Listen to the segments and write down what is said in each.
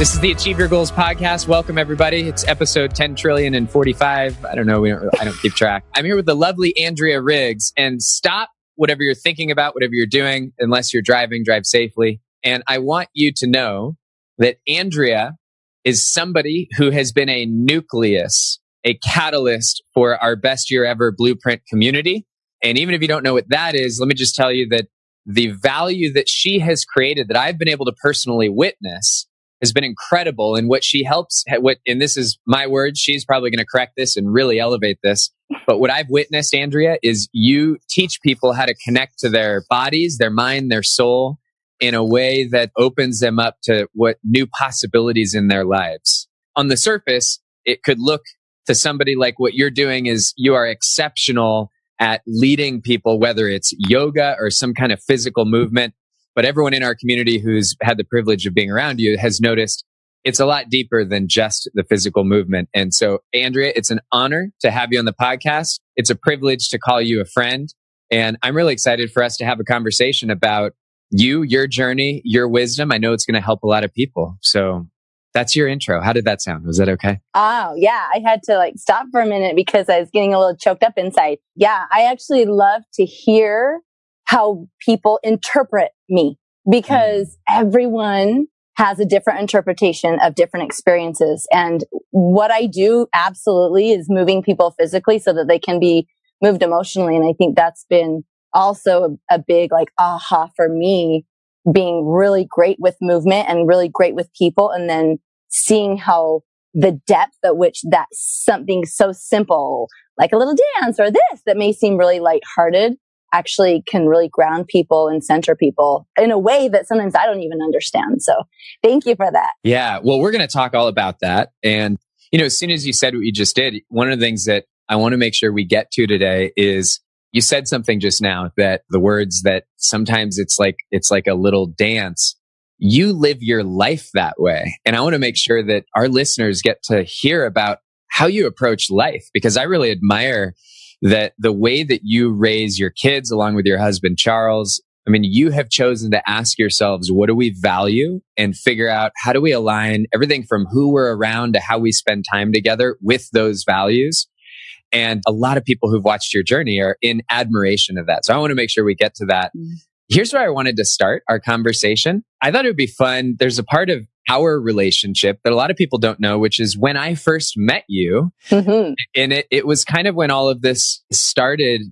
This is the Achieve Your Goals podcast. Welcome, everybody. It's episode 10 trillion and 45. I don't know. We don't, I don't keep track. I'm here with the lovely Andrea Riggs. And stop whatever you're thinking about, whatever you're doing, unless you're driving, drive safely. And I want you to know that Andrea is somebody who has been a nucleus, a catalyst for our best year ever blueprint community. And even if you don't know what that is, let me just tell you that the value that she has created that I've been able to personally witness has been incredible. And what she helps what and this is my words she's probably going to correct this and really elevate this but what i've witnessed andrea is you teach people how to connect to their bodies their mind their soul in a way that opens them up to what new possibilities in their lives. On the surface it could look to somebody like what you're doing is you are exceptional at leading people whether it's yoga or some kind of physical movement but everyone in our community who's had the privilege of being around you has noticed it's a lot deeper than just the physical movement. And so, Andrea, it's an honor to have you on the podcast. It's a privilege to call you a friend. And I'm really excited for us to have a conversation about you, your journey, your wisdom. I know it's going to help a lot of people. So that's your intro. How did that sound? Was that okay? Oh, yeah. I had to like stop for a minute because I was getting a little choked up inside. Yeah. I actually love to hear how people interpret me because mm. everyone has a different interpretation of different experiences. And what I do absolutely is moving people physically so that they can be moved emotionally. And I think that's been also a, a big like aha for me being really great with movement and really great with people. And then seeing how the depth at which that something so simple, like a little dance or this that may seem really lighthearted actually can really ground people and center people in a way that sometimes I don't even understand. So thank you for that. Yeah. Well, we're going to talk all about that. And, you know, as soon as you said what you just did, one of the things that I want to make sure we get to today is you said something just now that the words that sometimes it's like, it's like a little dance. You live your life that way. And I want to make sure that our listeners get to hear about how you approach life because I really admire that the way that you raise your kids along with your husband, Charles, I mean, you have chosen to ask yourselves, what do we value and figure out how do we align everything from who we're around to how we spend time together with those values. And a lot of people who've watched your journey are in admiration of that. So I want to make sure we get to that. Mm. Here's where I wanted to start our conversation. I thought it would be fun. There's a part of our relationship that a lot of people don't know, which is when I first met you. Mm-hmm. And it, it was kind of when all of this started.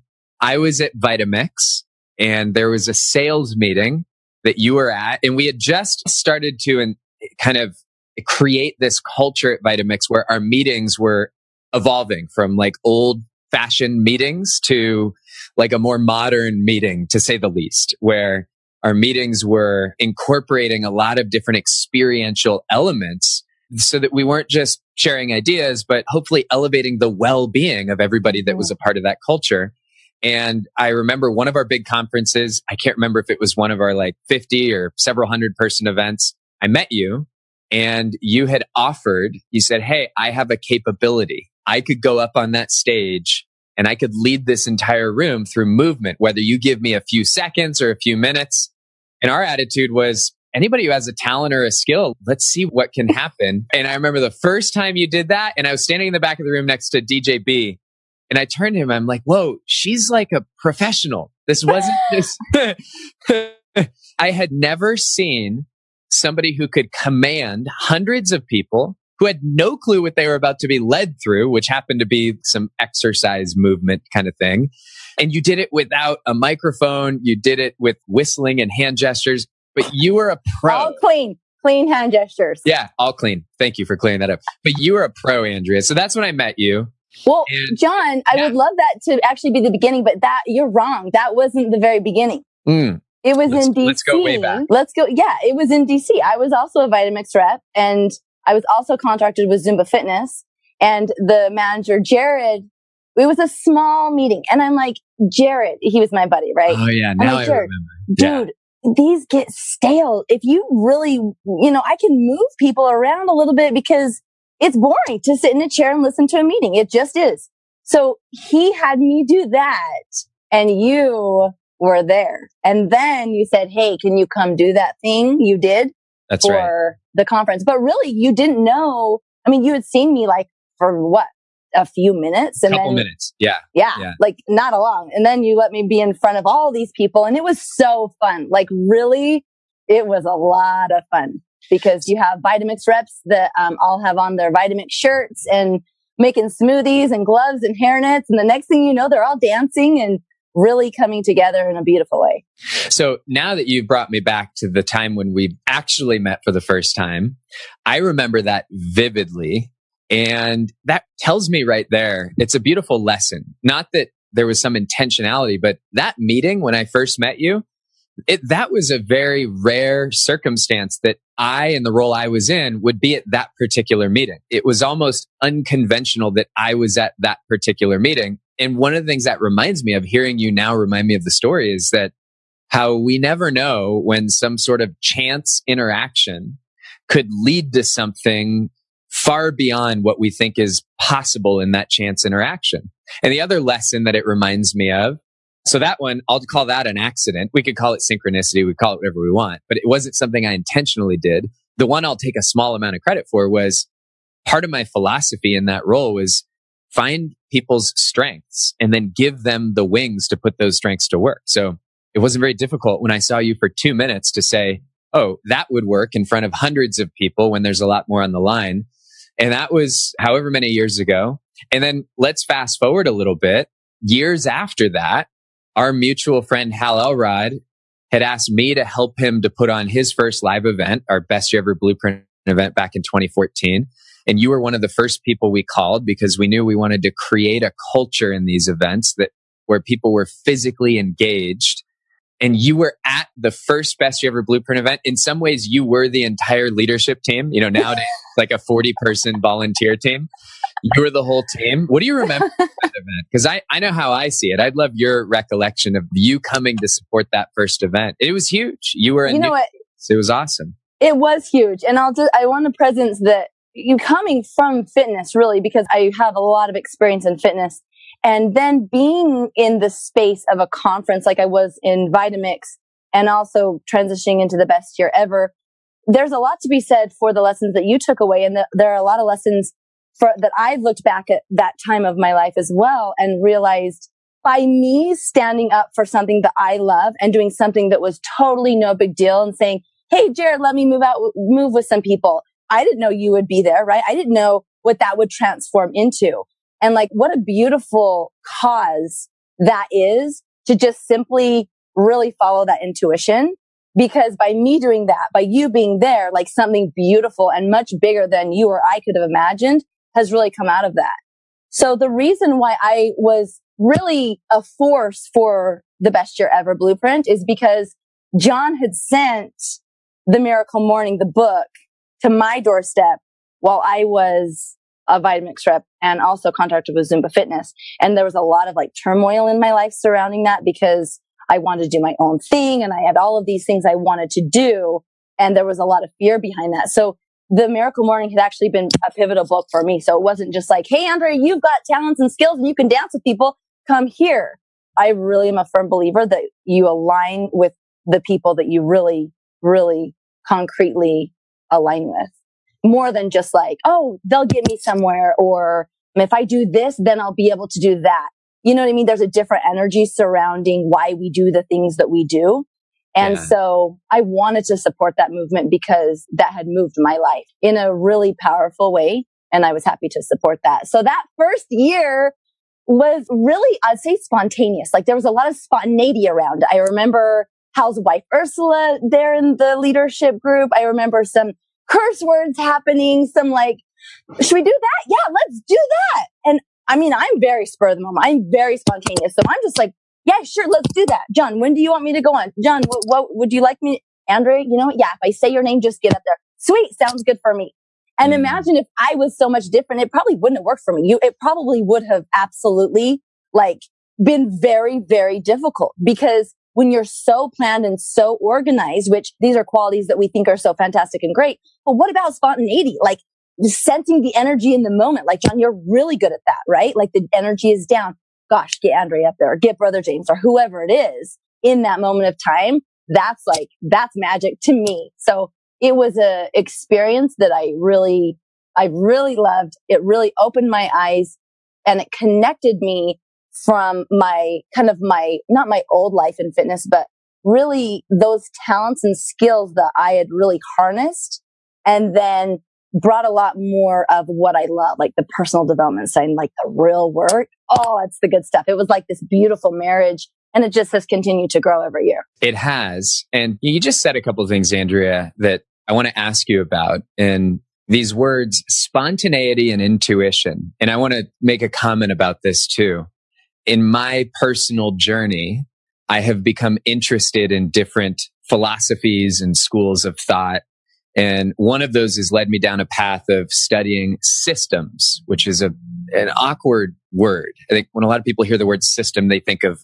I was at Vitamix and there was a sales meeting that you were at. And we had just started to and kind of create this culture at Vitamix where our meetings were evolving from like old fashioned meetings to like a more modern meeting, to say the least, where our meetings were incorporating a lot of different experiential elements so that we weren't just sharing ideas, but hopefully elevating the well-being of everybody that was a part of that culture. And I remember one of our big conferences, I can't remember if it was one of our like 50 or several hundred person events. I met you and you had offered, you said, Hey, I have a capability. I could go up on that stage and I could lead this entire room through movement, whether you give me a few seconds or a few minutes. And our attitude was, anybody who has a talent or a skill, let's see what can happen. And I remember the first time you did that, and I was standing in the back of the room next to DJ B, and I turned to him, I'm like, whoa, she's like a professional. This wasn't just, I had never seen somebody who could command hundreds of people who had no clue what they were about to be led through, which happened to be some exercise movement kind of thing. And you did it without a microphone. You did it with whistling and hand gestures, but you were a pro. All clean, clean hand gestures. Yeah, all clean. Thank you for clearing that up. But you were a pro, Andrea. So that's when I met you. Well, and, John, I yeah. would love that to actually be the beginning, but that you're wrong. That wasn't the very beginning. Mm. It was let's, in DC. Let's go way back. Let's go. Yeah, it was in DC. I was also a Vitamix rep and I was also contracted with Zumba Fitness and the manager, Jared, it was a small meeting. And I'm like, Jared, he was my buddy, right? Oh yeah. Now like, I remember. Dude, yeah. these get stale. If you really, you know, I can move people around a little bit because it's boring to sit in a chair and listen to a meeting. It just is. So he had me do that and you were there. And then you said, Hey, can you come do that thing you did That's for right. the conference? But really you didn't know. I mean, you had seen me like for what? A few minutes and couple then, minutes. Yeah. yeah. Yeah. Like not a long. And then you let me be in front of all these people and it was so fun. Like really, it was a lot of fun because you have Vitamix reps that um, all have on their Vitamix shirts and making smoothies and gloves and hairnets. And the next thing you know, they're all dancing and really coming together in a beautiful way. So now that you've brought me back to the time when we actually met for the first time, I remember that vividly. And that tells me right there, it's a beautiful lesson. Not that there was some intentionality, but that meeting when I first met you, it, that was a very rare circumstance that I, in the role I was in, would be at that particular meeting. It was almost unconventional that I was at that particular meeting. And one of the things that reminds me of hearing you now remind me of the story is that how we never know when some sort of chance interaction could lead to something far beyond what we think is possible in that chance interaction. And the other lesson that it reminds me of so that one, I'll call that an accident. We could call it synchronicity. We call it whatever we want, but it wasn't something I intentionally did. The one I'll take a small amount of credit for was part of my philosophy in that role was find people's strengths and then give them the wings to put those strengths to work. So it wasn't very difficult when I saw you for two minutes to say, Oh, that would work in front of hundreds of people when there's a lot more on the line. And that was however many years ago. And then let's fast forward a little bit. Years after that, our mutual friend Hal Elrod had asked me to help him to put on his first live event, our best year ever blueprint event back in 2014. And you were one of the first people we called because we knew we wanted to create a culture in these events that where people were physically engaged. And you were at the first best year ever blueprint event. In some ways, you were the entire leadership team. You know, nowadays, like a 40 person volunteer team you were the whole team. What do you remember that event? Because I, I know how I see it. I'd love your recollection of you coming to support that first event. It was huge. You were, you know what? It was awesome. It was huge. And I'll just, I want to presence that you coming from fitness really, because I have a lot of experience in fitness and then being in the space of a conference like I was in Vitamix and also transitioning into the best year ever. There's a lot to be said for the lessons that you took away. And the, there are a lot of lessons for, that I've looked back at that time of my life as well and realized by me standing up for something that I love and doing something that was totally no big deal and saying, Hey, Jared, let me move out, move with some people. I didn't know you would be there, right? I didn't know what that would transform into. And like, what a beautiful cause that is to just simply really follow that intuition. Because by me doing that, by you being there, like something beautiful and much bigger than you or I could have imagined has really come out of that. So the reason why I was really a force for the best year ever blueprint is because John had sent the miracle morning, the book to my doorstep while I was a Vitamix rep and also contracted with Zumba Fitness. And there was a lot of like turmoil in my life surrounding that because I wanted to do my own thing and I had all of these things I wanted to do. And there was a lot of fear behind that. So the Miracle Morning had actually been a pivotal book for me. So it wasn't just like, Hey, Andrea, you've got talents and skills and you can dance with people. Come here. I really am a firm believer that you align with the people that you really, really concretely align with more than just like, Oh, they'll get me somewhere. Or if I do this, then I'll be able to do that. You know what I mean? There's a different energy surrounding why we do the things that we do. And yeah. so I wanted to support that movement because that had moved my life in a really powerful way. And I was happy to support that. So that first year was really, I'd say spontaneous. Like there was a lot of spontaneity around. I remember Hal's wife Ursula there in the leadership group. I remember some curse words happening, some like, should we do that? Yeah, let's do that. And I mean, I'm very spur of the moment. I'm very spontaneous. So I'm just like, yeah, sure. Let's do that. John, when do you want me to go on? John, what, what would you like me? Andrea, you know, yeah, if I say your name, just get up there. Sweet. Sounds good for me. And mm. imagine if I was so much different, it probably wouldn't have worked for me. You, it probably would have absolutely like been very, very difficult because when you're so planned and so organized, which these are qualities that we think are so fantastic and great. But what about spontaneity? Like sensing the energy in the moment. Like, John, you're really good at that, right? Like the energy is down. Gosh, get Andre up there or get brother James or whoever it is in that moment of time. That's like, that's magic to me. So it was a experience that I really, I really loved. It really opened my eyes and it connected me from my kind of my, not my old life in fitness, but really those talents and skills that I had really harnessed and then brought a lot more of what I love, like the personal development side like the real work. Oh, it's the good stuff. It was like this beautiful marriage and it just has continued to grow every year. It has. And you just said a couple of things, Andrea, that I want to ask you about. And these words, spontaneity and intuition. And I want to make a comment about this too in my personal journey, I have become interested in different philosophies and schools of thought. And one of those has led me down a path of studying systems, which is a, an awkward word. I think when a lot of people hear the word system, they think of,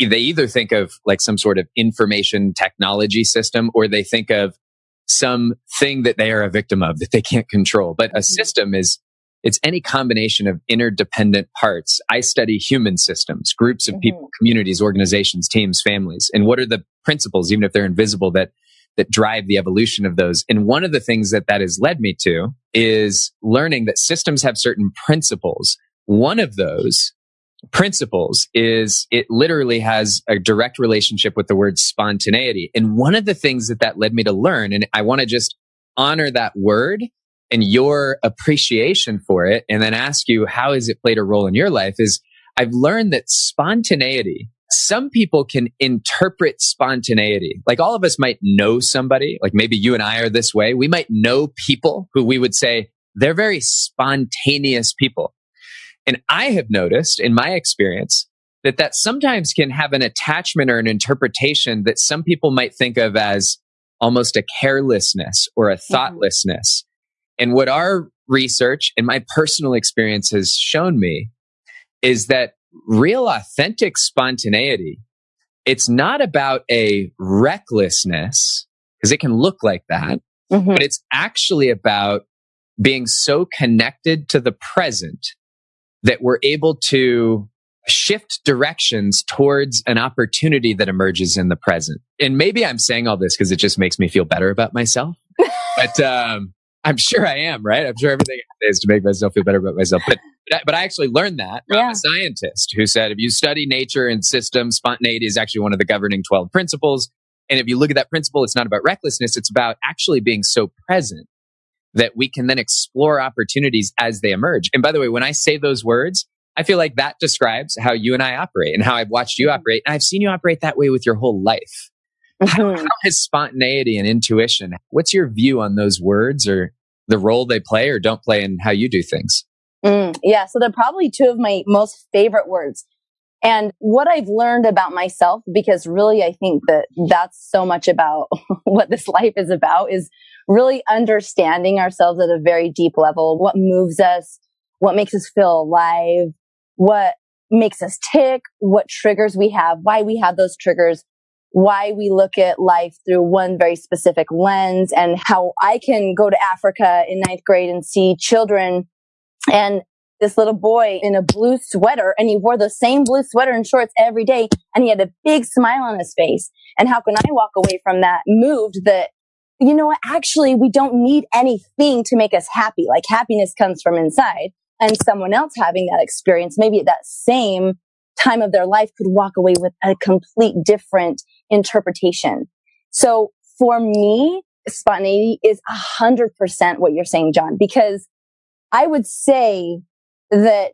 they either think of like some sort of information technology system or they think of some thing that they are a victim of that they can't control. But a mm-hmm. system is it's any combination of interdependent parts. I study human systems, groups of mm-hmm. people, communities, organizations, teams, families. And what are the principles, even if they're invisible, that, that drive the evolution of those? And one of the things that that has led me to is learning that systems have certain principles. One of those principles is it literally has a direct relationship with the word spontaneity. And one of the things that that led me to learn, and I want to just honor that word and your appreciation for it and then ask you how has it played a role in your life is I've learned that spontaneity some people can interpret spontaneity. Like all of us might know somebody, like maybe you and I are this way. We might know people who we would say they're very spontaneous people. And I have noticed in my experience that that sometimes can have an attachment or an interpretation that some people might think of as almost a carelessness or a mm-hmm. thoughtlessness. And what our research and my personal experience has shown me is that real authentic spontaneity, it's not about a recklessness, because it can look like that, mm-hmm. but it's actually about being so connected to the present that we're able to shift directions towards an opportunity that emerges in the present. And maybe I'm saying all this because it just makes me feel better about myself. but um, I'm sure I am, right? I'm sure everything is to make myself feel better about myself. But but I actually learned that from yeah. a scientist who said if you study nature and systems, spontaneity is actually one of the governing 12 principles. And if you look at that principle, it's not about recklessness, it's about actually being so present that we can then explore opportunities as they emerge. And by the way, when I say those words, I feel like that describes how you and I operate and how I've watched you mm-hmm. operate. And I've seen you operate that way with your whole life. Mm-hmm. How, how has spontaneity and intuition, what's your view on those words or the role they play or don't play in how you do things? Mm, yeah. So they're probably two of my most favorite words. And what I've learned about myself, because really I think that that's so much about what this life is about is really understanding ourselves at a very deep level. What moves us? What makes us feel alive? What makes us tick? What triggers we have? Why we have those triggers? Why we look at life through one very specific lens and how I can go to Africa in ninth grade and see children and this little boy in a blue sweater and he wore the same blue sweater and shorts every day and he had a big smile on his face. And how can I walk away from that moved that, you know what? Actually, we don't need anything to make us happy. Like happiness comes from inside and someone else having that experience, maybe at that same time of their life could walk away with a complete different interpretation. So for me, spontaneity is a hundred percent what you're saying, John, because I would say that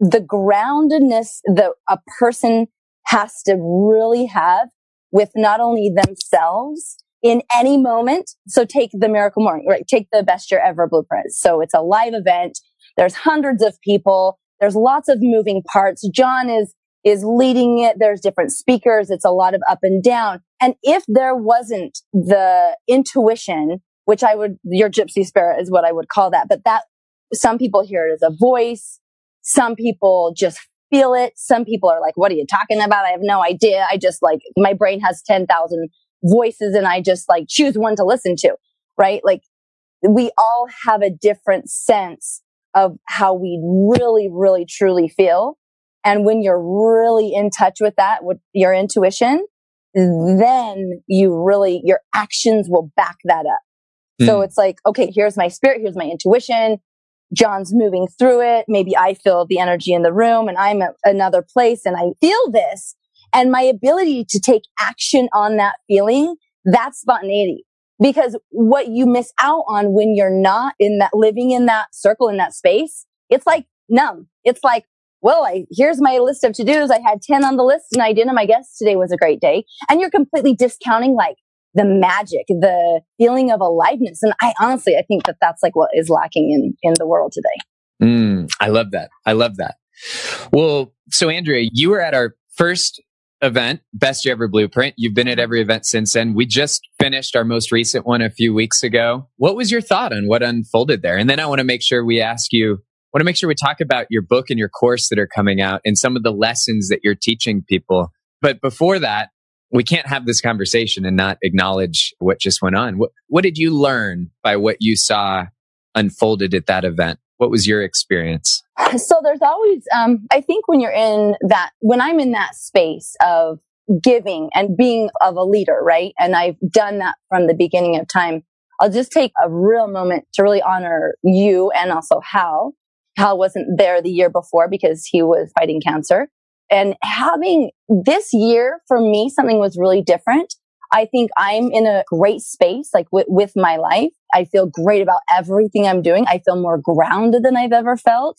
the groundedness that a person has to really have with not only themselves in any moment. So take the miracle morning, right? Take the best year ever blueprint. So it's a live event. There's hundreds of people. There's lots of moving parts. John is is leading it. There's different speakers. It's a lot of up and down. And if there wasn't the intuition which I would, your gypsy spirit is what I would call that. But that, some people hear it as a voice. Some people just feel it. Some people are like, what are you talking about? I have no idea. I just like, my brain has 10,000 voices and I just like choose one to listen to, right? Like we all have a different sense of how we really, really, truly feel. And when you're really in touch with that, with your intuition, then you really, your actions will back that up. Mm. So hmm. it's like, okay, here's my spirit, here's my intuition. John's moving through it. Maybe I feel the energy in the room and I'm at another place and I feel this and my ability to take action on that feeling. That's spontaneity because what you miss out on when you're not in that living in that circle in that space, it's like numb. It's like, well, I, here's my list of to dos. I had 10 on the list and I did them. I guess today was a great day. And you're completely discounting like the magic, the feeling of aliveness. And I honestly, I think that that's like what is lacking in, in the world today. Mm, I love that. I love that. Well, so Andrea, you were at our first event, Best Year Ever Blueprint. You've been at every event since then. We just finished our most recent one a few weeks ago. What was your thought on what unfolded there? And then I want to make sure we ask you, want to make sure we talk about your book and your course that are coming out and some of the lessons that you're teaching people. But before that, we can't have this conversation and not acknowledge what just went on. What, what did you learn by what you saw unfolded at that event? What was your experience? So there's always, um, I think when you're in that, when I'm in that space of giving and being of a leader, right? And I've done that from the beginning of time. I'll just take a real moment to really honor you and also Hal. Hal wasn't there the year before because he was fighting cancer and having this year for me, something was really different. I think I'm in a great space, like with, with my life. I feel great about everything I'm doing. I feel more grounded than I've ever felt.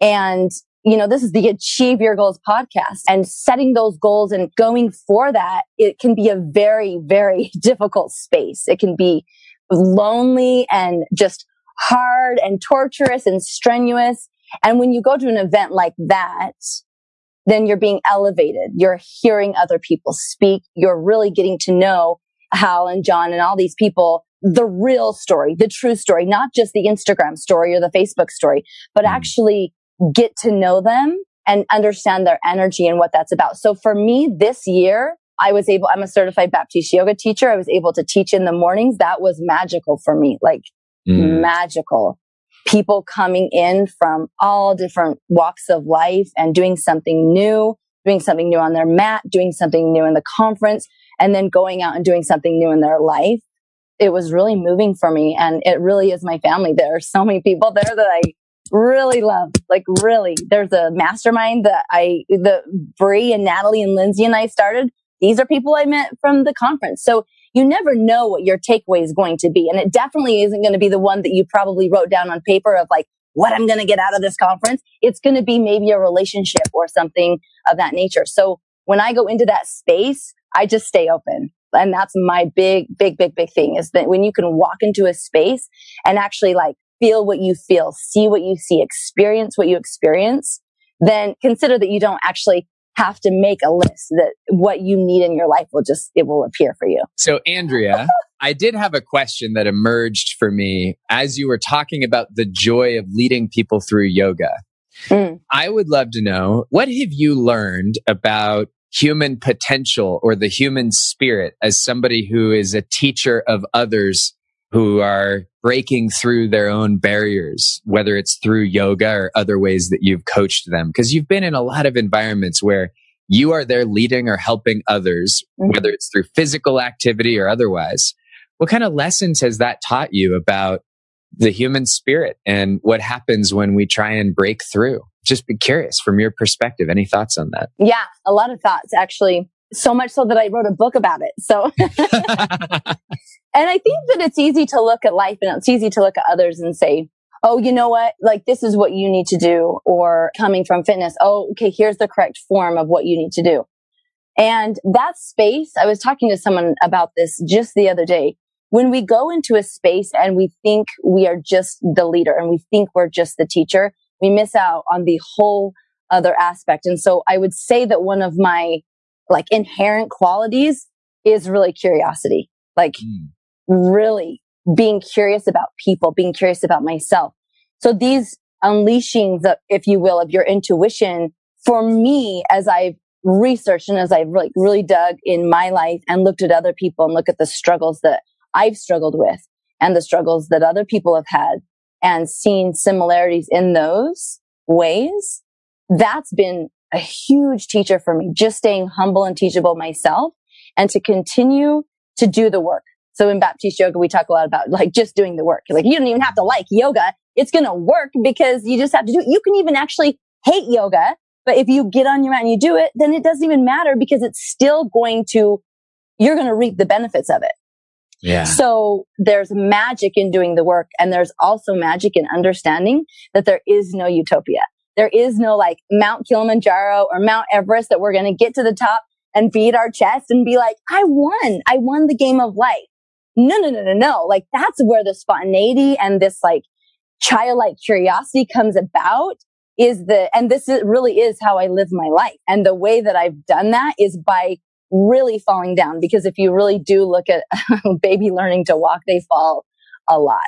And, you know, this is the Achieve Your Goals podcast and setting those goals and going for that. It can be a very, very difficult space. It can be lonely and just hard and torturous and strenuous. And when you go to an event like that, then you're being elevated. You're hearing other people speak. You're really getting to know Hal and John and all these people, the real story, the true story, not just the Instagram story or the Facebook story, but mm. actually get to know them and understand their energy and what that's about. So for me this year, I was able, I'm a certified Baptiste yoga teacher. I was able to teach in the mornings. That was magical for me, like mm. magical people coming in from all different walks of life and doing something new, doing something new on their mat, doing something new in the conference, and then going out and doing something new in their life. It was really moving for me. And it really is my family. There are so many people there that I really love. Like really, there's a mastermind that I, the Brie and Natalie and Lindsay and I started. These are people I met from the conference. So you never know what your takeaway is going to be. And it definitely isn't going to be the one that you probably wrote down on paper of like, what I'm going to get out of this conference. It's going to be maybe a relationship or something of that nature. So when I go into that space, I just stay open. And that's my big, big, big, big thing is that when you can walk into a space and actually like feel what you feel, see what you see, experience what you experience, then consider that you don't actually have to make a list that what you need in your life will just, it will appear for you. So, Andrea, I did have a question that emerged for me as you were talking about the joy of leading people through yoga. Mm. I would love to know what have you learned about human potential or the human spirit as somebody who is a teacher of others who are breaking through their own barriers, whether it's through yoga or other ways that you've coached them. Because you've been in a lot of environments where you are there leading or helping others, mm-hmm. whether it's through physical activity or otherwise. What kind of lessons has that taught you about the human spirit and what happens when we try and break through? Just be curious from your perspective. Any thoughts on that? Yeah, a lot of thoughts actually. So much so that I wrote a book about it. So And I think that it's easy to look at life and it's easy to look at others and say, oh, you know what? Like this is what you need to do. Or coming from fitness, oh, okay, here's the correct form of what you need to do. And that space, I was talking to someone about this just the other day. When we go into a space and we think we are just the leader and we think we're just the teacher, we miss out on the whole other aspect. And so I would say that one of my like inherent qualities is really curiosity. Like mm really being curious about people, being curious about myself. So these unleashings, of, if you will, of your intuition for me, as I've researched and as I've like really dug in my life and looked at other people and look at the struggles that I've struggled with and the struggles that other people have had and seen similarities in those ways, that's been a huge teacher for me, just staying humble and teachable myself and to continue to do the work. So in Baptiste yoga, we talk a lot about like just doing the work. Like you don't even have to like yoga. It's going to work because you just have to do it. You can even actually hate yoga, but if you get on your mat and you do it, then it doesn't even matter because it's still going to, you're going to reap the benefits of it. Yeah. So there's magic in doing the work and there's also magic in understanding that there is no utopia. There is no like Mount Kilimanjaro or Mount Everest that we're going to get to the top and beat our chest and be like, I won. I won the game of life. No, no, no, no, no. Like that's where the spontaneity and this like childlike curiosity comes about is the, and this is, really is how I live my life. And the way that I've done that is by really falling down because if you really do look at baby learning to walk, they fall a lot.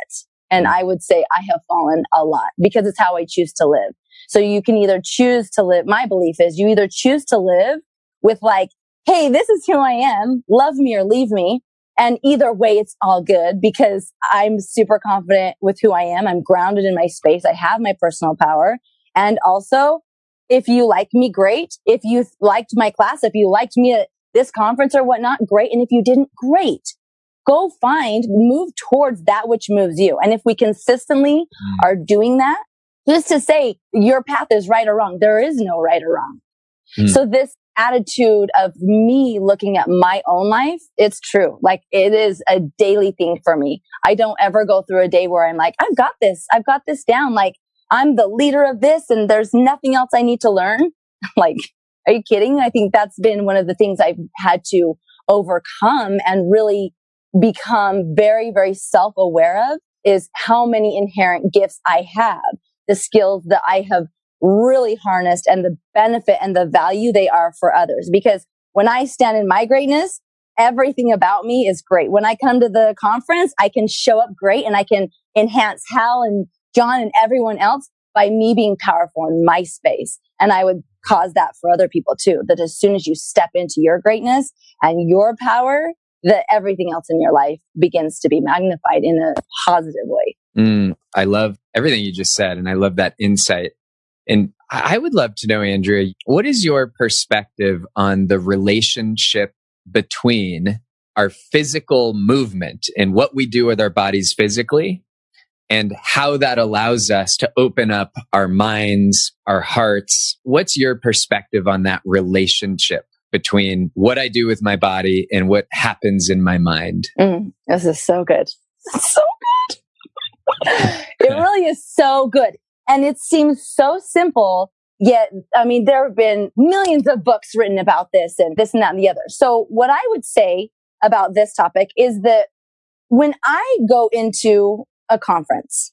And hmm. I would say I have fallen a lot because it's how I choose to live. So you can either choose to live. My belief is you either choose to live with like, Hey, this is who I am. Love me or leave me. And either way, it's all good because I'm super confident with who I am. I'm grounded in my space. I have my personal power. And also, if you like me, great. If you liked my class, if you liked me at this conference or whatnot, great. And if you didn't, great. Go find, move towards that which moves you. And if we consistently mm. are doing that, just to say your path is right or wrong. There is no right or wrong. Mm. So this attitude of me looking at my own life, it's true. Like it is a daily thing for me. I don't ever go through a day where I'm like, I've got this. I've got this down. Like I'm the leader of this and there's nothing else I need to learn. like, are you kidding? I think that's been one of the things I've had to overcome and really become very, very self aware of is how many inherent gifts I have the skills that I have really harnessed and the benefit and the value they are for others. Because when I stand in my greatness, everything about me is great. When I come to the conference, I can show up great and I can enhance Hal and John and everyone else by me being powerful in my space. And I would cause that for other people too. That as soon as you step into your greatness and your power, that everything else in your life begins to be magnified in a positive way. Mm, I love everything you just said, and I love that insight. And I would love to know, Andrea, what is your perspective on the relationship between our physical movement and what we do with our bodies physically and how that allows us to open up our minds, our hearts? What's your perspective on that relationship? between what I do with my body and what happens in my mind. Mm, this is so good. So. it really is so good. And it seems so simple. Yet, I mean, there have been millions of books written about this and this and that and the other. So what I would say about this topic is that when I go into a conference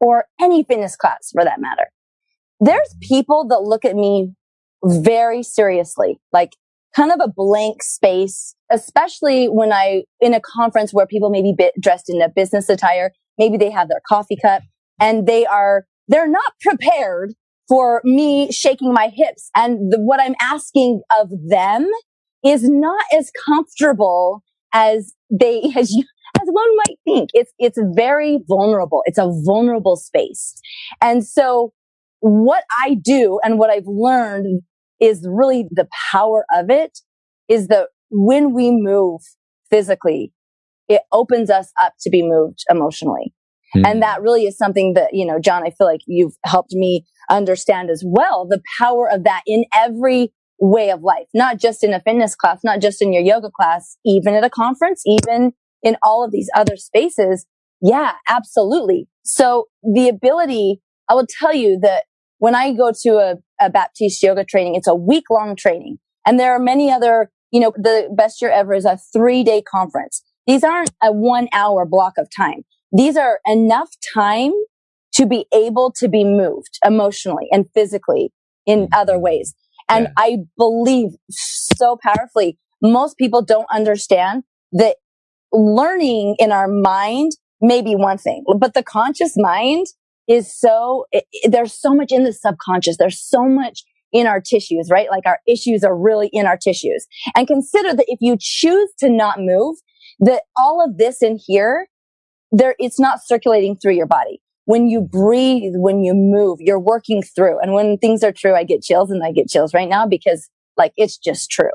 or any fitness class for that matter, there's people that look at me very seriously. Like kind of a blank space, especially when I, in a conference where people may be dressed in a business attire, maybe they have their coffee cup and they are, they're not prepared for me shaking my hips. And the, what I'm asking of them is not as comfortable as they, as you, as one might think. It's, it's very vulnerable. It's a vulnerable space. And so what I do and what I've learned is really the power of it is that when we move physically, it opens us up to be moved emotionally. Mm. And that really is something that, you know, John, I feel like you've helped me understand as well the power of that in every way of life, not just in a fitness class, not just in your yoga class, even at a conference, even in all of these other spaces. Yeah, absolutely. So the ability, I will tell you that when I go to a, a Baptiste yoga training, it's a week long training. And there are many other, you know, the best year ever is a three day conference. These aren't a one hour block of time. These are enough time to be able to be moved emotionally and physically in mm-hmm. other ways. And yeah. I believe so powerfully, most people don't understand that learning in our mind may be one thing, but the conscious mind is so, it, it, there's so much in the subconscious. There's so much in our tissues, right? Like our issues are really in our tissues. And consider that if you choose to not move, that all of this in here, there, it's not circulating through your body. When you breathe, when you move, you're working through. And when things are true, I get chills and I get chills right now because like it's just true.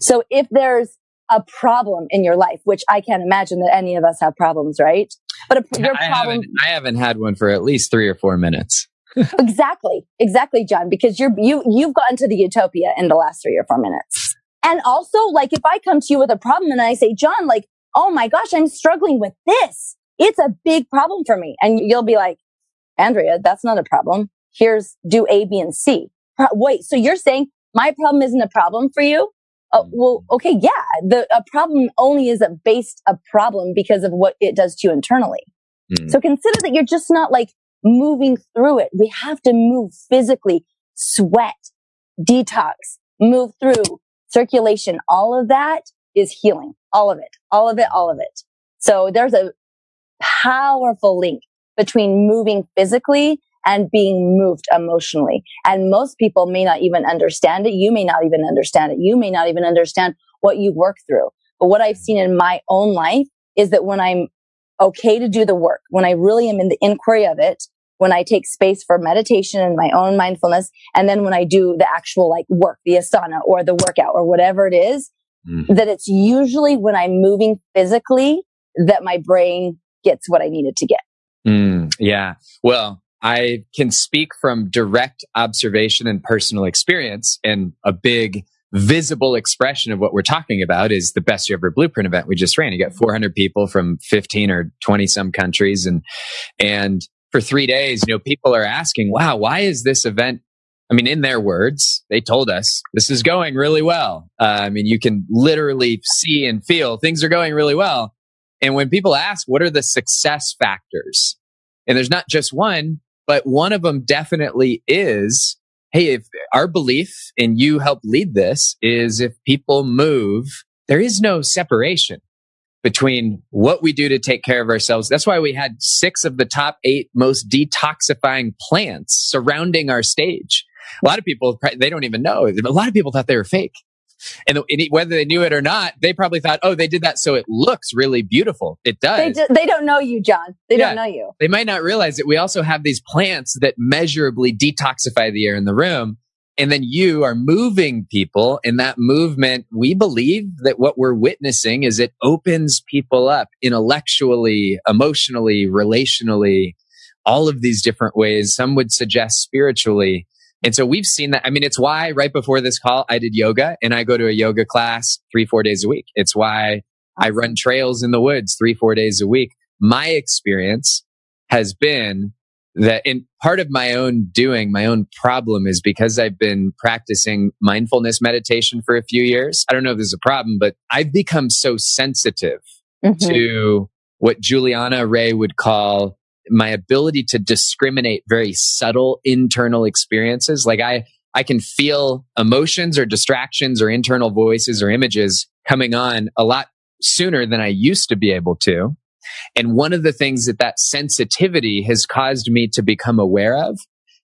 So if there's a problem in your life, which I can't imagine that any of us have problems, right? But a, your I problem. Haven't, I haven't had one for at least three or four minutes. exactly, exactly, John, because you're you you've gotten to the utopia in the last three or four minutes. And also, like, if I come to you with a problem and I say, John, like, oh my gosh, I'm struggling with this. It's a big problem for me, and you'll be like, Andrea, that's not a problem. Here's do A, B, and C. Wait, so you're saying my problem isn't a problem for you? Uh, well, okay, yeah, the a problem only is a based a problem because of what it does to you internally. Mm. So consider that you're just not like moving through it. We have to move physically, sweat, detox, move through circulation. All of that is healing. All of it, all of it, all of it. So there's a powerful link between moving physically and being moved emotionally. And most people may not even understand it. You may not even understand it. You may not even understand what you work through. But what I've seen in my own life is that when I'm okay to do the work, when I really am in the inquiry of it, when I take space for meditation and my own mindfulness, and then when I do the actual like work, the asana or the workout or whatever it is, mm. that it's usually when I'm moving physically that my brain gets what I needed to get. Mm, yeah. Well, I can speak from direct observation and personal experience. And a big visible expression of what we're talking about is the best year ever blueprint event we just ran. You got 400 people from 15 or 20 some countries. And, and for three days, you know, people are asking, wow, why is this event? I mean, in their words, they told us this is going really well. Uh, I mean, you can literally see and feel things are going really well. And when people ask, what are the success factors? And there's not just one, but one of them definitely is, hey, if our belief and you help lead this is if people move, there is no separation between what we do to take care of ourselves. That's why we had six of the top eight most detoxifying plants surrounding our stage. A lot of people, they don't even know. A lot of people thought they were fake. And whether they knew it or not, they probably thought, oh, they did that so it looks really beautiful. It does. They, do, they don't know you, John. They yeah. don't know you. They might not realize that we also have these plants that measurably detoxify the air in the room. And then you are moving people in that movement. We believe that what we're witnessing is it opens people up intellectually, emotionally, relationally, all of these different ways. Some would suggest spiritually. And so we've seen that. I mean, it's why right before this call, I did yoga and I go to a yoga class three, four days a week. It's why I run trails in the woods three, four days a week. My experience has been that in part of my own doing, my own problem is because I've been practicing mindfulness meditation for a few years. I don't know if this is a problem, but I've become so sensitive mm-hmm. to what Juliana Ray would call my ability to discriminate very subtle internal experiences. Like I, I can feel emotions or distractions or internal voices or images coming on a lot sooner than I used to be able to. And one of the things that that sensitivity has caused me to become aware of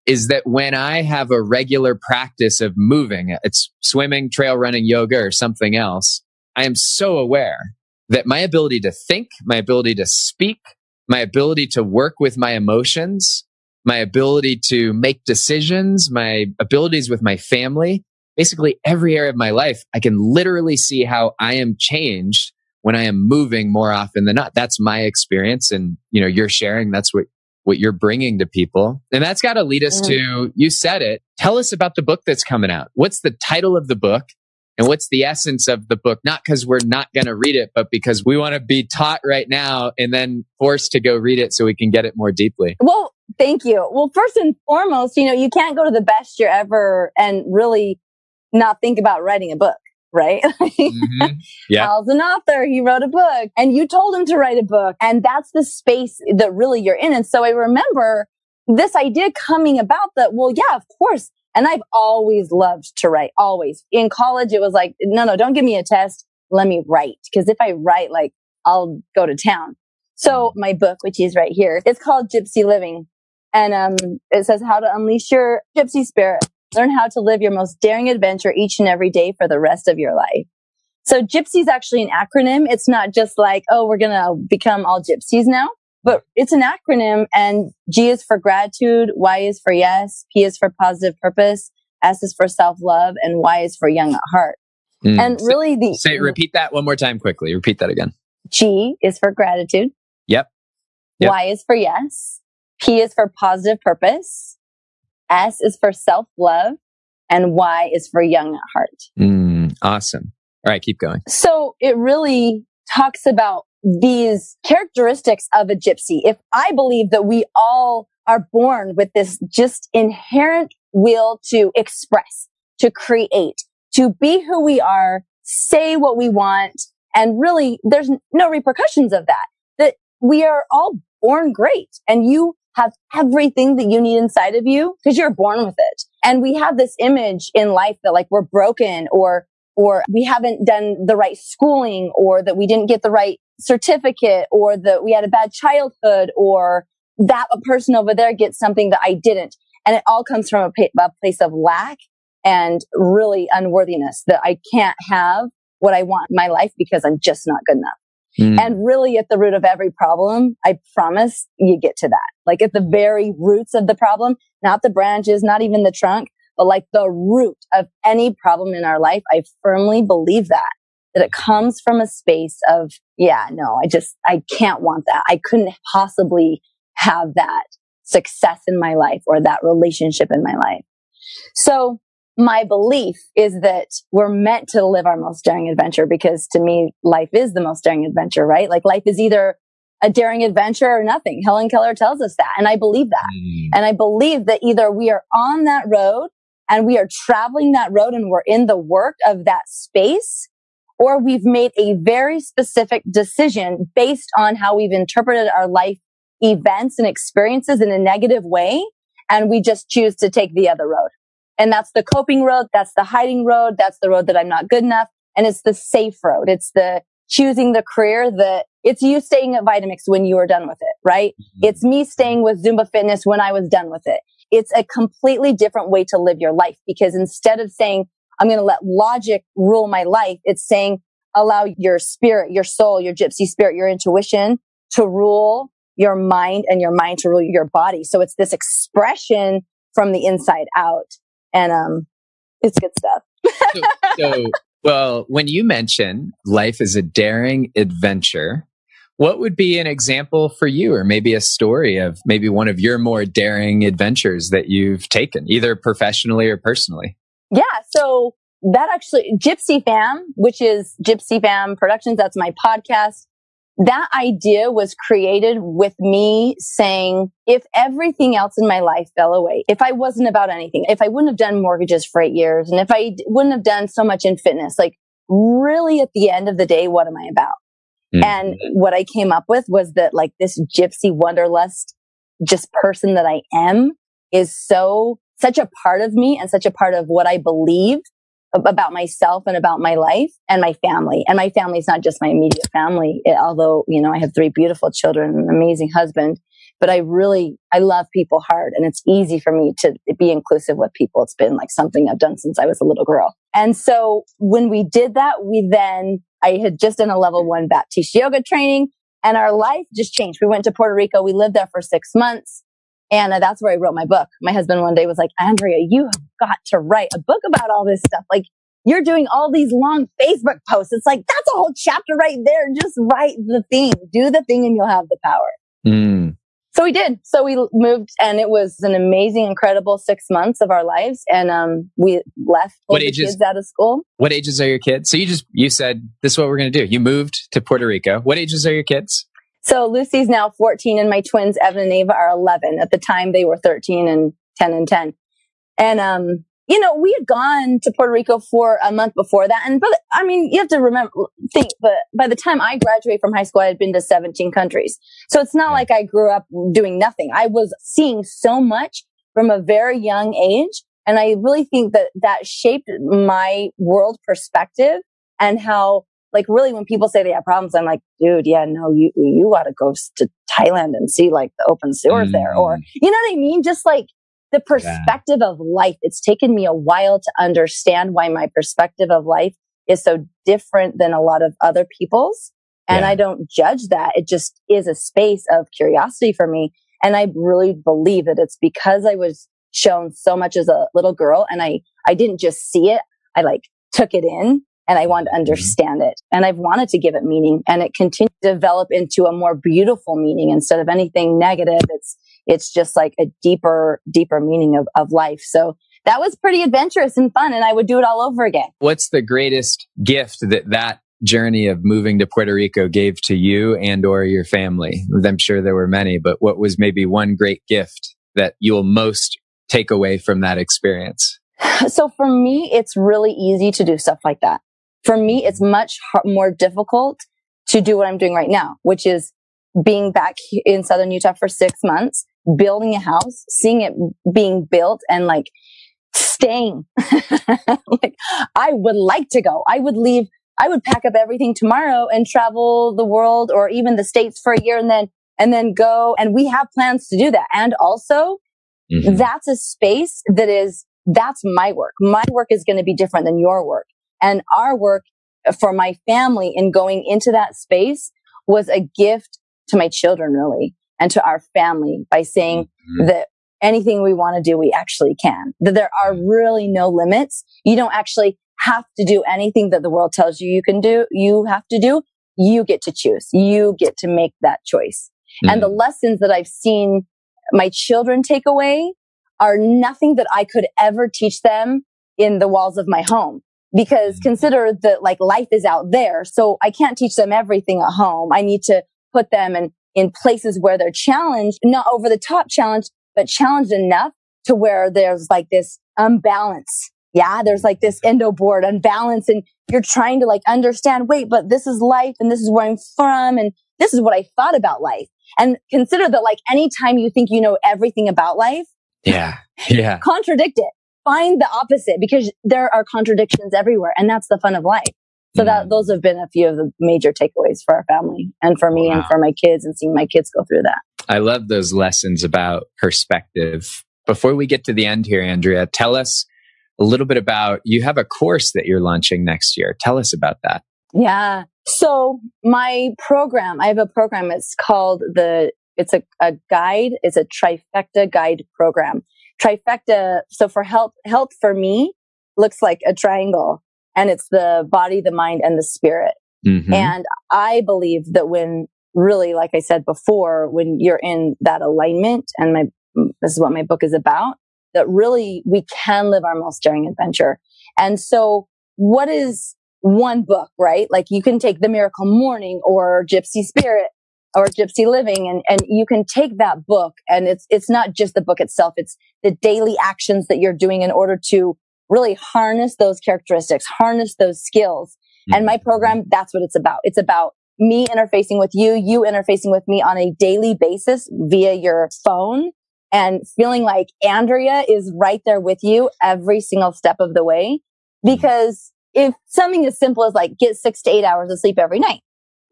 is that when I have a regular practice of moving, it's swimming, trail running, yoga, or something else, I am so aware that my ability to think, my ability to speak, my ability to work with my emotions, my ability to make decisions, my abilities with my family, basically every area of my life, I can literally see how I am changed when I am moving more often than not. That's my experience. And, you know, you're sharing, that's what, what you're bringing to people. And that's got to lead us mm. to, you said it. Tell us about the book that's coming out. What's the title of the book? And what's the essence of the book? Not because we're not going to read it, but because we want to be taught right now and then forced to go read it so we can get it more deeply. Well, thank you. Well, first and foremost, you know, you can't go to the best year ever and really not think about writing a book, right? mm-hmm. Yeah. Hal's an author. He wrote a book and you told him to write a book. And that's the space that really you're in. And so I remember this idea coming about that, well, yeah, of course and I've always loved to write, always. In college, it was like, no, no, don't give me a test. Let me write. Cause if I write, like, I'll go to town. So my book, which is right here, it's called Gypsy Living. And um, it says how to unleash your gypsy spirit. Learn how to live your most daring adventure each and every day for the rest of your life. So gypsy is actually an acronym. It's not just like, oh, we're going to become all gypsies now, but it's an acronym and G is for gratitude. Y is for yes. P is for positive purpose. S is for self love and Y is for young at heart. Mm. And really the. Say, repeat that one more time quickly. Repeat that again. G is for gratitude. Yep. yep. Y is for yes. P is for positive purpose. S is for self love. And Y is for young at heart. Mm, awesome. All right, keep going. So it really talks about these characteristics of a gypsy. If I believe that we all are born with this just inherent will to express, to create, to be who we are, say what we want, and really there's no repercussions of that. That we are all born great and you have everything that you need inside of you because you're born with it. And we have this image in life that like we're broken or or we haven't done the right schooling or that we didn't get the right certificate or that we had a bad childhood or that a person over there gets something that I didn't. And it all comes from a, a place of lack and really unworthiness that I can't have what I want in my life because I'm just not good enough. Mm. And really at the root of every problem, I promise you get to that. Like at the very roots of the problem, not the branches, not even the trunk, but like the root of any problem in our life. I firmly believe that, that it comes from a space of, yeah, no, I just, I can't want that. I couldn't possibly have that success in my life or that relationship in my life. So my belief is that we're meant to live our most daring adventure because to me, life is the most daring adventure, right? Like life is either a daring adventure or nothing. Helen Keller tells us that. And I believe that. Mm. And I believe that either we are on that road and we are traveling that road and we're in the work of that space, or we've made a very specific decision based on how we've interpreted our life events and experiences in a negative way. And we just choose to take the other road. And that's the coping road. That's the hiding road. That's the road that I'm not good enough. And it's the safe road. It's the choosing the career that it's you staying at Vitamix when you are done with it, right? Mm-hmm. It's me staying with Zumba Fitness when I was done with it. It's a completely different way to live your life because instead of saying, I'm going to let logic rule my life, it's saying, allow your spirit, your soul, your gypsy spirit, your intuition to rule your mind and your mind to rule your body. So it's this expression from the inside out and um, it's good stuff. so, so, well, when you mention life is a daring adventure, what would be an example for you, or maybe a story of maybe one of your more daring adventures that you've taken, either professionally or personally? Yeah. So that actually, Gypsy Fam, which is Gypsy Fam Productions, that's my podcast that idea was created with me saying, if everything else in my life fell away, if I wasn't about anything, if I wouldn't have done mortgages for eight years, and if I wouldn't have done so much in fitness, like really at the end of the day, what am I about? Mm-hmm. And what I came up with was that like this gypsy wanderlust, just person that I am is so, such a part of me and such a part of what I believe about myself and about my life and my family. And my family is not just my immediate family, it, although, you know, I have three beautiful children an amazing husband. But I really, I love people hard and it's easy for me to be inclusive with people. It's been like something I've done since I was a little girl. And so when we did that, we then, I had just done a level one Baptiste yoga training and our life just changed. We went to Puerto Rico. We lived there for six months. And uh, that's where I wrote my book. My husband one day was like, Andrea, you have got to write a book about all this stuff. Like you're doing all these long Facebook posts. It's like, that's a whole chapter right there. Just write the thing, do the thing and you'll have the power. Mm. So we did. So we moved and it was an amazing, incredible six months of our lives. And, um, we left what ages, kids out of school. What ages are your kids? So you just, you said, this is what we're going to do. You moved to Puerto Rico. What ages are your kids? So Lucy's now 14 and my twins, Evan and Ava, are 11. At the time, they were 13 and 10 and 10. And, um, you know, we had gone to Puerto Rico for a month before that. And, but I mean, you have to remember, think, but by the time I graduated from high school, I had been to 17 countries. So it's not like I grew up doing nothing. I was seeing so much from a very young age. And I really think that that shaped my world perspective and how like really when people say they have problems, I'm like, dude, yeah, no, you, you got to go to Thailand and see like the open sewers mm. there. Or, mm. you know what I mean? Just like the perspective yeah. of life. It's taken me a while to understand why my perspective of life is so different than a lot of other people's. And yeah. I don't judge that. It just is a space of curiosity for me. And I really believe that it's because I was shown so much as a little girl and I, I didn't just see it. I like took it in and I wanted to mm-hmm. understand it. And I've wanted to give it meaning and it continued to develop into a more beautiful meaning instead of anything negative. It's, it's just like a deeper, deeper meaning of, of life. So that was pretty adventurous and fun and I would do it all over again. What's the greatest gift that that journey of moving to Puerto Rico gave to you and or your family? I'm sure there were many, but what was maybe one great gift that you'll most take away from that experience? So for me, it's really easy to do stuff like that. For me, it's much more difficult to do what I'm doing right now, which is being back in Southern Utah for six months, building a house, seeing it being built and like staying. like I would like to go. I would leave. I would pack up everything tomorrow and travel the world or even the states for a year and then, and then go. And we have plans to do that. And also mm-hmm. that's a space that is, that's my work. My work is going to be different than your work. And our work for my family in going into that space was a gift to my children, really, and to our family by saying mm-hmm. that anything we want to do, we actually can. That there are really no limits. You don't actually have to do anything that the world tells you you can do. You have to do. You get to choose. You get to make that choice. Mm-hmm. And the mm-hmm. lessons that I've seen my children take away are nothing that I could ever teach them in the walls of my home. Because consider that like life is out there. So I can't teach them everything at home. I need to put them in, in places where they're challenged, not over the top challenged, but challenged enough to where there's like this unbalance. Yeah. There's like this Indo Board unbalance and you're trying to like understand, wait, but this is life and this is where I'm from. And this is what I thought about life. And consider that like anytime you think you know everything about life. Yeah. Yeah. contradict it. Find the opposite because there are contradictions everywhere. And that's the fun of life. So that mm. those have been a few of the major takeaways for our family and for me wow. and for my kids and seeing my kids go through that. I love those lessons about perspective. Before we get to the end here, Andrea, tell us a little bit about you have a course that you're launching next year. Tell us about that. Yeah. So my program, I have a program. It's called the, it's a, a guide. It's a trifecta guide program. Trifecta. So for health, health for me looks like a triangle and it's the body, the mind and the spirit. Mm-hmm. And I believe that when really, like I said before, when you're in that alignment and my, this is what my book is about, that really we can live our most daring adventure. And so what is one book, right? Like you can take The Miracle Morning or Gypsy Spirit or Gypsy Living and, and you can take that book and it's, it's not just the book itself. It's the daily actions that you're doing in order to really harness those characteristics, harness those skills. Mm-hmm. And my program, that's what it's about. It's about me interfacing with you, you interfacing with me on a daily basis via your phone and feeling like Andrea is right there with you every single step of the way. Because if something as simple as like get six to eight hours of sleep every night.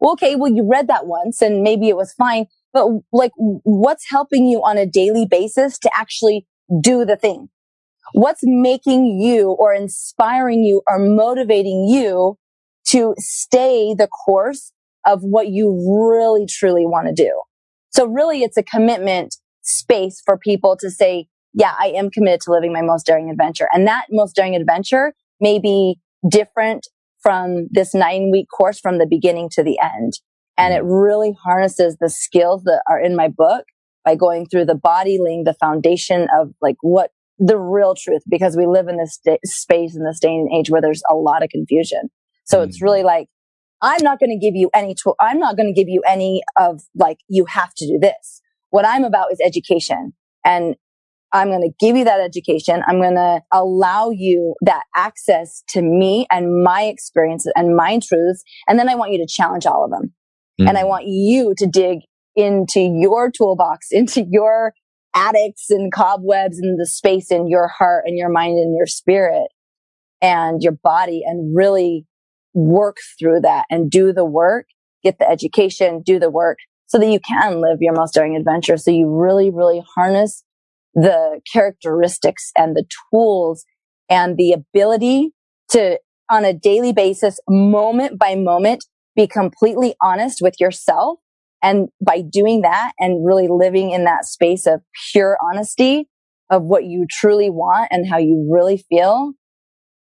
Okay. Well, you read that once and maybe it was fine, but like what's helping you on a daily basis to actually do the thing? What's making you or inspiring you or motivating you to stay the course of what you really truly want to do? So really it's a commitment space for people to say, yeah, I am committed to living my most daring adventure. And that most daring adventure may be different from this nine week course from the beginning to the end. And it really harnesses the skills that are in my book by going through the body, laying the foundation of like what the real truth, because we live in this space in this day and age where there's a lot of confusion. So mm-hmm. it's really like, I'm not going to give you any tool. I'm not going to give you any of like, you have to do this. What I'm about is education. And I'm going to give you that education. I'm going to allow you that access to me and my experiences and my truths. And then I want you to challenge all of them. Mm. And I want you to dig into your toolbox, into your attics and cobwebs and the space in your heart and your mind and your spirit and your body and really work through that and do the work, get the education, do the work so that you can live your most daring adventure. So you really, really harness the characteristics and the tools and the ability to on a daily basis, moment by moment, be completely honest with yourself. And by doing that and really living in that space of pure honesty of what you truly want and how you really feel,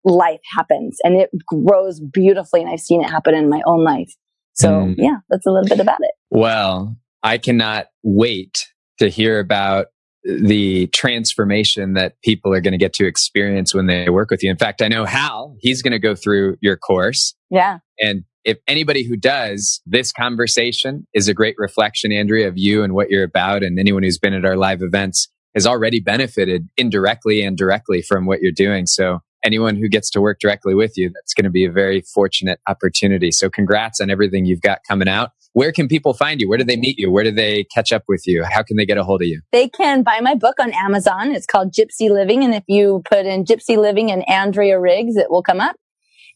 life happens and it grows beautifully. And I've seen it happen in my own life. So mm. yeah, that's a little bit about it. Well, I cannot wait to hear about the transformation that people are going to get to experience when they work with you. In fact, I know Hal, he's going to go through your course. Yeah. And if anybody who does, this conversation is a great reflection, Andrea, of you and what you're about. And anyone who's been at our live events has already benefited indirectly and directly from what you're doing. So anyone who gets to work directly with you, that's going to be a very fortunate opportunity. So congrats on everything you've got coming out. Where can people find you? Where do they meet you? Where do they catch up with you? How can they get a hold of you? They can buy my book on Amazon. It's called Gypsy Living. And if you put in Gypsy Living and Andrea Riggs, it will come up.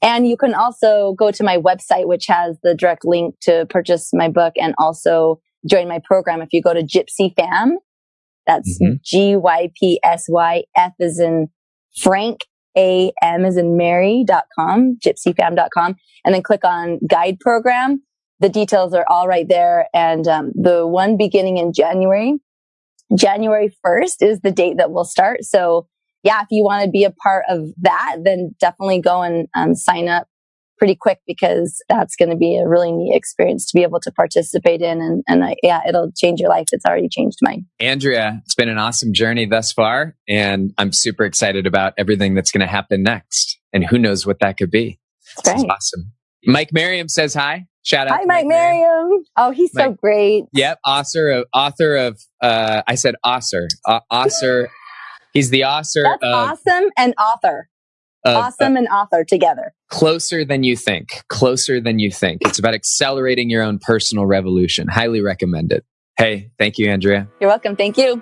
And you can also go to my website, which has the direct link to purchase my book and also join my program. If you go to Gypsy Fam, that's mm-hmm. G Y P S Y F is in Frank am is in mary.com, gypsyfam.com, and then click on guide program. The details are all right there. And um, the one beginning in January, January 1st is the date that we'll start. So yeah, if you want to be a part of that, then definitely go and um, sign up pretty quick because that's going to be a really neat experience to be able to participate in. And, and I, yeah, it'll change your life. It's already changed mine. Andrea, it's been an awesome journey thus far. And I'm super excited about everything that's going to happen next. And who knows what that could be. That's awesome. Mike Merriam says hi. Shout out. Hi, Mike, Mike Merriam. Merriam. Oh, he's Mike. so great. Yep. Author of, author of, uh, I said author, uh, author. He's the author That's of, awesome and author awesome uh, and author together. Closer than you think. Closer than you think. It's about accelerating your own personal revolution. Highly recommend it. Hey, thank you, Andrea. You're welcome. Thank you.